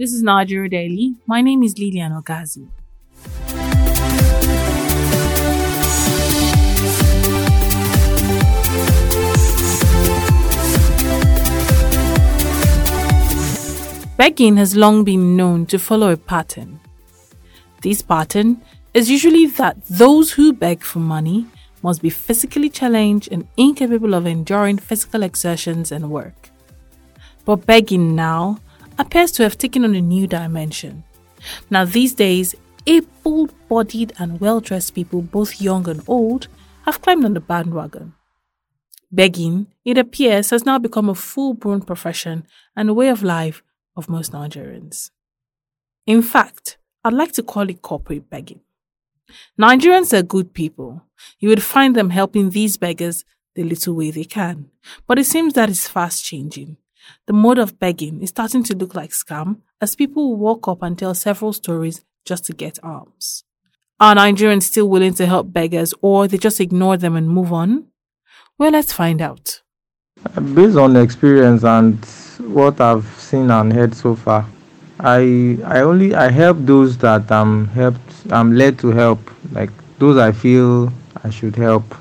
This is Nigeria Daily. My name is Lilian Ogazi. Begging has long been known to follow a pattern. This pattern is usually that those who beg for money must be physically challenged and incapable of enduring physical exertions and work. But begging now appears to have taken on a new dimension. Now, these days, able bodied and well dressed people, both young and old, have climbed on the bandwagon. Begging, it appears, has now become a full blown profession and a way of life of most Nigerians. In fact, I'd like to call it corporate begging. Nigerians are good people. You would find them helping these beggars the little way they can. But it seems that is fast changing. The mode of begging is starting to look like scam as people walk up and tell several stories just to get alms. Are Nigerians still willing to help beggars or they just ignore them and move on? Well, let's find out. Based on experience and what I've seen and heard so far, I I only I help those that I'm helped I'm led to help, like those I feel I should help,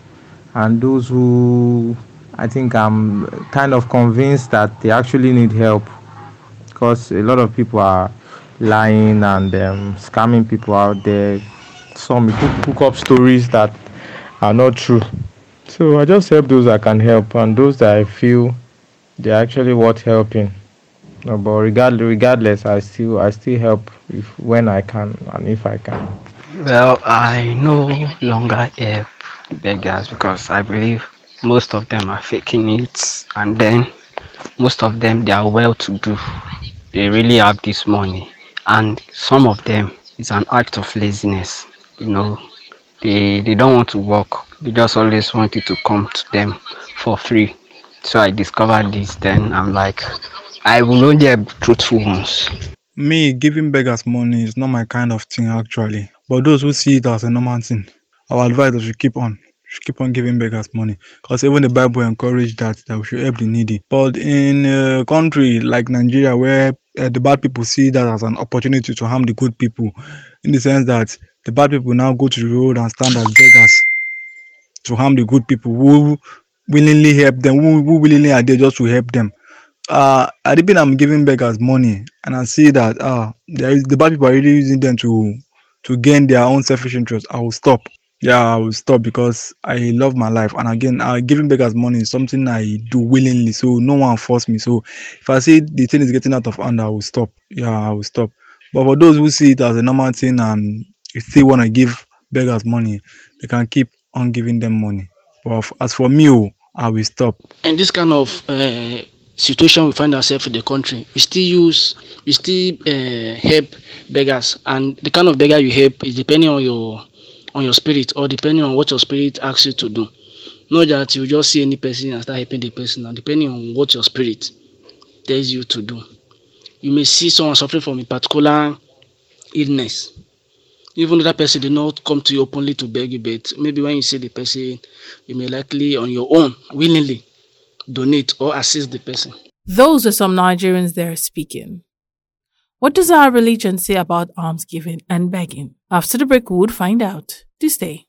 and those who I think I'm kind of convinced that they actually need help, because a lot of people are lying and um, scamming people out there. Some hook up stories that are not true. So I just help those I can help and those that I feel they're actually worth helping. No, but regardless, regardless, I still I still help if when I can and if I can. Well, I no longer help beggars because I believe most of them are faking it, and then most of them they are well to do. They really have this money, and some of them it's an act of laziness. You know, they they don't want to work. They just always want it to come to them for free. So I discovered this. Then I'm like, I will only help truthful ones. Me giving beggars money is not my kind of thing actually. But those who see it as a normal thing, our advice is should keep on. Should keep on giving beggars money. Because even the Bible encouraged that that we should help the needy. But in a country like Nigeria where uh, the bad people see that as an opportunity to harm the good people, in the sense that the bad people now go to the road and stand as beggars to harm the good people who willingly help them, who, who willingly are there just to help them uh I been I'm giving beggars money and I see that uh there is the bad people are really using them to to gain their own selfish interest, I will stop. Yeah, I will stop because I love my life. And again, uh, giving beggars money is something I do willingly, so no one force me. So if I see the thing is getting out of hand, I will stop. Yeah, I will stop. But for those who see it as a normal thing and if they want to give beggars money, they can keep on giving them money. But as for me, oh, I will stop. And this kind of uh, situation we find ourselves in the country, we still use, we still uh, help beggars, and the kind of beggar you help is depending on your on your spirit or depending on what your spirit asks you to do. Not that you just see any person and start helping the person, and depending on what your spirit tells you to do. You may see someone suffering from a particular illness. Even though that person did not come to you openly to beg you, but maybe when you see the person, you may likely on your own, willingly, donate or assist the person. Those are some Nigerians there speaking. What does our religion say about almsgiving and begging? After the break, we would find out. Do stay.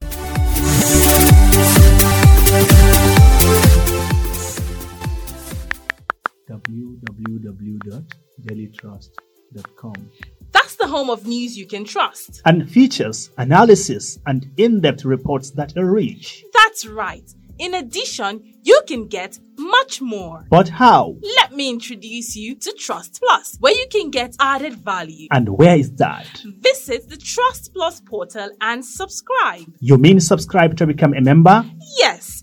www.dailytrust.com That's the home of news you can trust. and features analysis and in-depth reports that are rich. That's right. In addition, you can get much more. But how Let me introduce you to Trust Plus, where you can get added value. and where is that? Visit the Trust Plus portal and subscribe. You mean subscribe to become a member? Yes,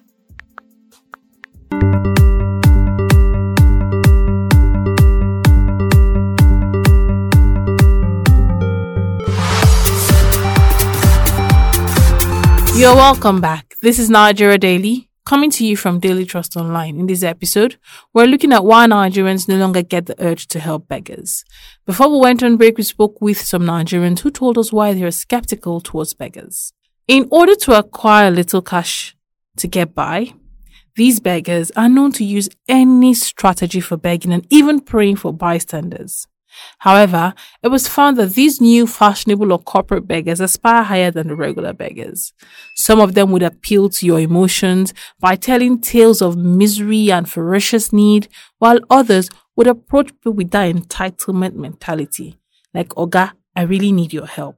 You're welcome back. This is Nigeria Daily. coming to you from Daily Trust Online. In this episode, we're looking at why Nigerians no longer get the urge to help beggars. Before we went on break, we spoke with some Nigerians who told us why they are skeptical towards beggars. In order to acquire little cash to get by, these beggars are known to use any strategy for begging and even praying for bystanders. However, it was found that these new fashionable or corporate beggars aspire higher than the regular beggars. Some of them would appeal to your emotions by telling tales of misery and ferocious need, while others would approach people with that entitlement mentality, like, Oga, I really need your help.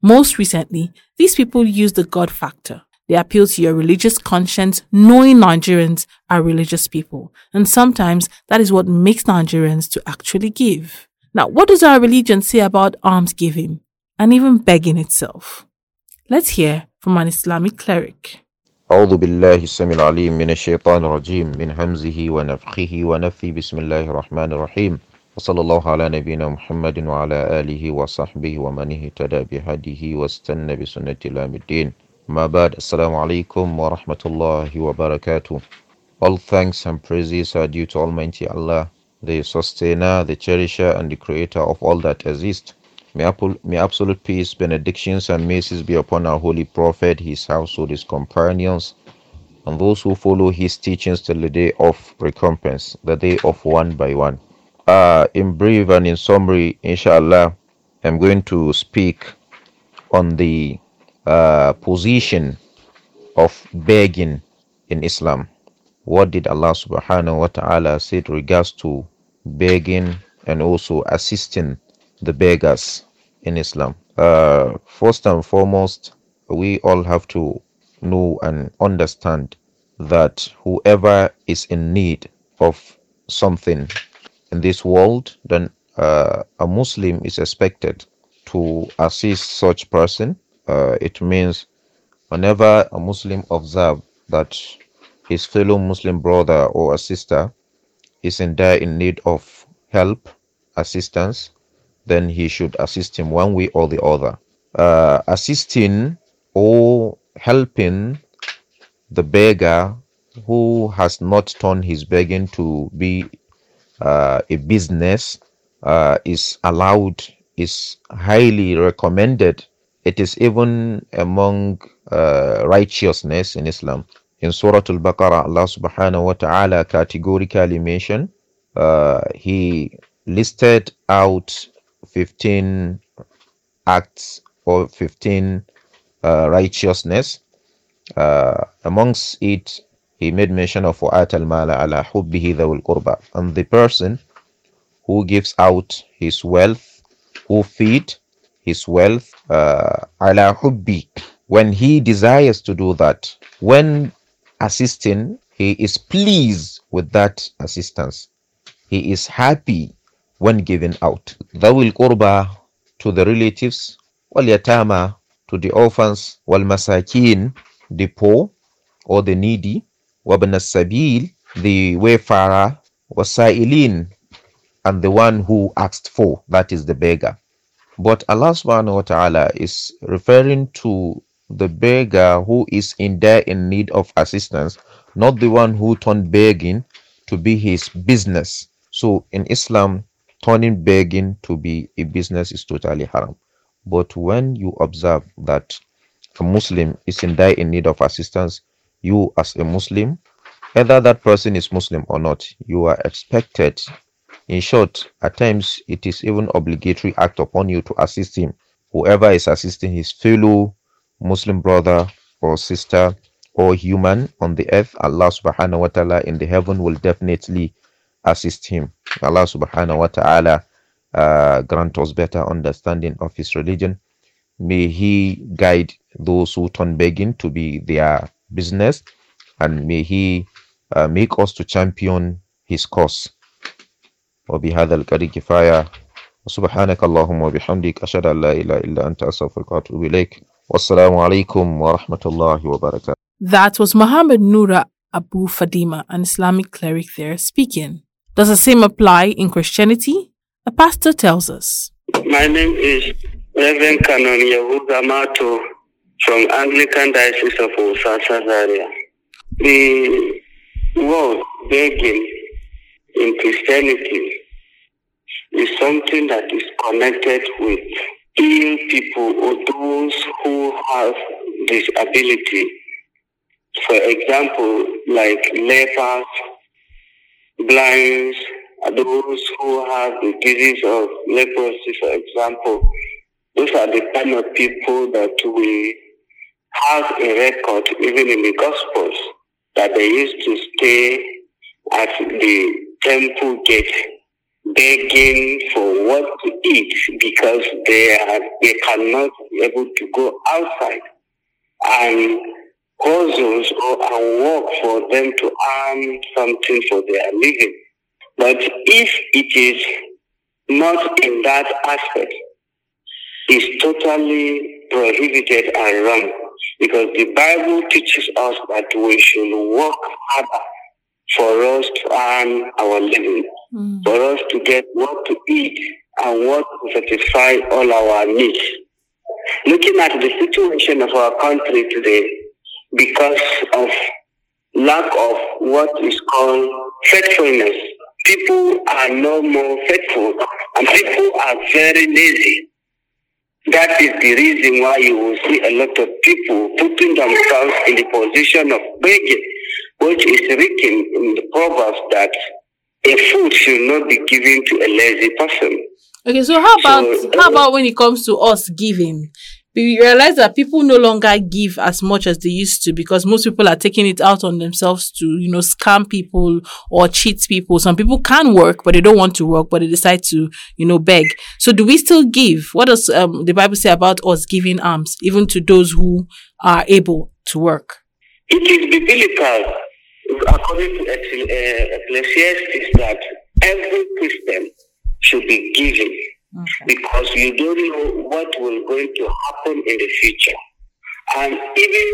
Most recently, these people use the God factor. They appeal to your religious conscience, knowing Nigerians are religious people. And sometimes that is what makes Nigerians to actually give. Now, what does our religion say about alms giving and even begging itself? Let's hear from an Islamic cleric. أعوذ بالله السميع العليم من الشيطان الرجيم من همزه ونفخه ونفثه بسم الله الرحمن الرحيم وصلى الله على نبينا محمد وعلى آله وصحبه ومن اهتدى بهديه واستنى بسنة إلى الدين ما بعد السلام عليكم ورحمة الله وبركاته All thanks and praises are due to Almighty Allah the sustainer, the cherisher, and the creator of all that exists. May, absolute peace, benedictions, and mercies be upon our holy prophet, his household, his companions, and those who follow his teachings till the day of recompense, the day of one by one. Uh, in brief and in summary, inshallah, I'm going to speak on the uh, position of begging in Islam what did Allah subhanahu wa ta'ala say regards to begging and also assisting the beggars in Islam? Uh, first and foremost, we all have to know and understand that whoever is in need of something in this world, then uh, a Muslim is expected to assist such person. Uh, it means whenever a Muslim observe that his fellow Muslim brother or sister is in dire in need of help, assistance, then he should assist him one way or the other. Uh, assisting or helping the beggar who has not turned his begging to be uh, a business uh, is allowed, is highly recommended. It is even among uh, righteousness in Islam in Surah Al-Baqarah, Allah subhanahu wa ta'ala categorically mentioned, uh, He listed out 15 acts or 15 uh, righteousness. Uh, amongst it, He made mention of وَآتَ الْمَالَ عَلَى حُبِّهِ ذَوِ الْقُرْبَى And the person who gives out his wealth, who feed his wealth, uh, ala hubbi, when he desires to do that, when assisting, he is pleased with that assistance. He is happy when giving out. Dhawil qurba to the relatives, wal yatama to the orphans, wal masakin, the poor or the needy, wabn sabil, the wayfarer, wasailin, and the one who asked for, that is the beggar. But Allah subhanahu wa ta'ala is referring to the beggar who is in there in need of assistance, not the one who turned begging to be his business. So in Islam, turning begging to be a business is totally haram. But when you observe that a Muslim is in dire in need of assistance, you as a Muslim, whether that person is Muslim or not, you are expected. In short, at times it is even obligatory act upon you to assist him. Whoever is assisting his fellow Muslim brother or sister or human on the earth, Allah subhanahu wa ta'ala in the heaven will definitely assist him. Allah subhanahu wa ta'ala uh, grant us better understanding of his religion. May he guide those who turn begging to be their business and may he uh, make us to champion his cause. وبهذا القدر كفاية سبحانك اللهم وبحمدك أشهد أن لا إله إلا أنت أستغفرك وأتوب إليك Wassalamu alaikum wa rahmatullahi wa barakatuh. That was Muhammad Nura Abu Fadima, an Islamic cleric there, speaking. Does the same apply in Christianity? A pastor tells us. My name is Reverend Canon Yahuza Mato from Anglican Diocese of Wusasa Zaria. the word begging in Christianity is something that is connected with ill people or those who have disability. For example, like lepers, blinds, those who have the disease of leprosy, for example. Those are the kind of people that we have a record, even in the Gospels, that they used to stay at the temple gate begging for what to eat because they are they cannot be able to go outside. And hustles or and work for them to earn something for their living. But if it is not in that aspect, it's totally prohibited and wrong. Because the Bible teaches us that we should work harder for us to earn our living, mm. for us to get what to eat and what to satisfy all our needs. Looking at the situation of our country today, because of lack of what is called faithfulness, people are no more faithful and people are very lazy. That is the reason why you will see a lot of people putting themselves in the position of begging which is written in the Proverbs that a food should not be given to a lazy person. Okay, so how about so, how about when it comes to us giving? We realize that people no longer give as much as they used to because most people are taking it out on themselves to, you know, scam people or cheat people. Some people can work, but they don't want to work, but they decide to, you know, beg. So do we still give? What does um, the Bible say about us giving alms, even to those who are able to work? It is biblical according to uh, Ecclesiastes, that every Christian should be giving okay. because you don't know what will going to happen in the future. And even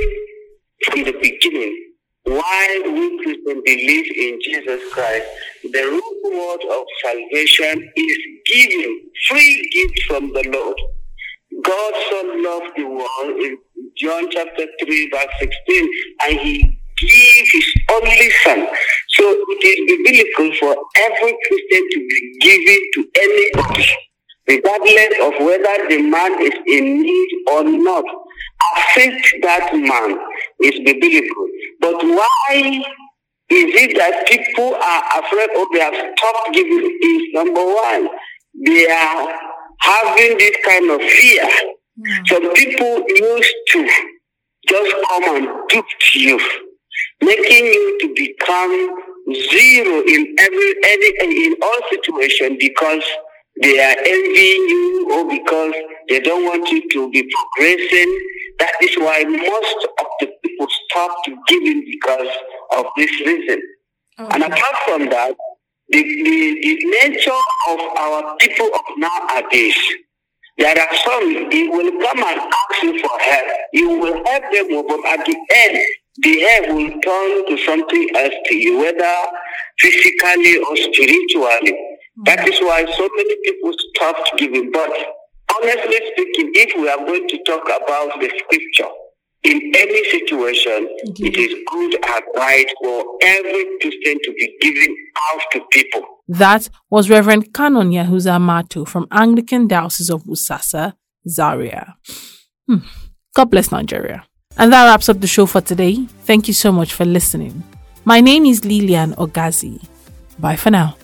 from the beginning, why we Christians believe in Jesus Christ, the root word of salvation is giving, free gift from the Lord. God so loved the world in John chapter 3, verse 16, and he gave his only son. So it is biblical for every Christian to be given to anybody, regardless of whether the man is in need or not. Affect that man is biblical. But why is it that people are afraid or they have stopped giving is number one, they are having this kind of fear. Mm. Some people used to just come and dupe you making you to become zero in every any in all situations because they are envying you or because they don't want you to be progressing. That is why most of the people stop to giving because of this reason. Okay. And apart from that, the, the, the nature of our people of nowadays, there are some, they will come and ask you for help. You will help them, but at the end, the help will turn to something else to you, whether physically or spiritually. That is why so many people stopped giving. But honestly speaking, if we are going to talk about the scripture, in any situation, mm-hmm. it is good and right for every Christian to be giving out to people. That was Reverend Canon Yahuza Mato from Anglican Diocese of Wusasa, Zaria. Hmm. God bless Nigeria. And that wraps up the show for today. Thank you so much for listening. My name is Lilian Ogazi. Bye for now.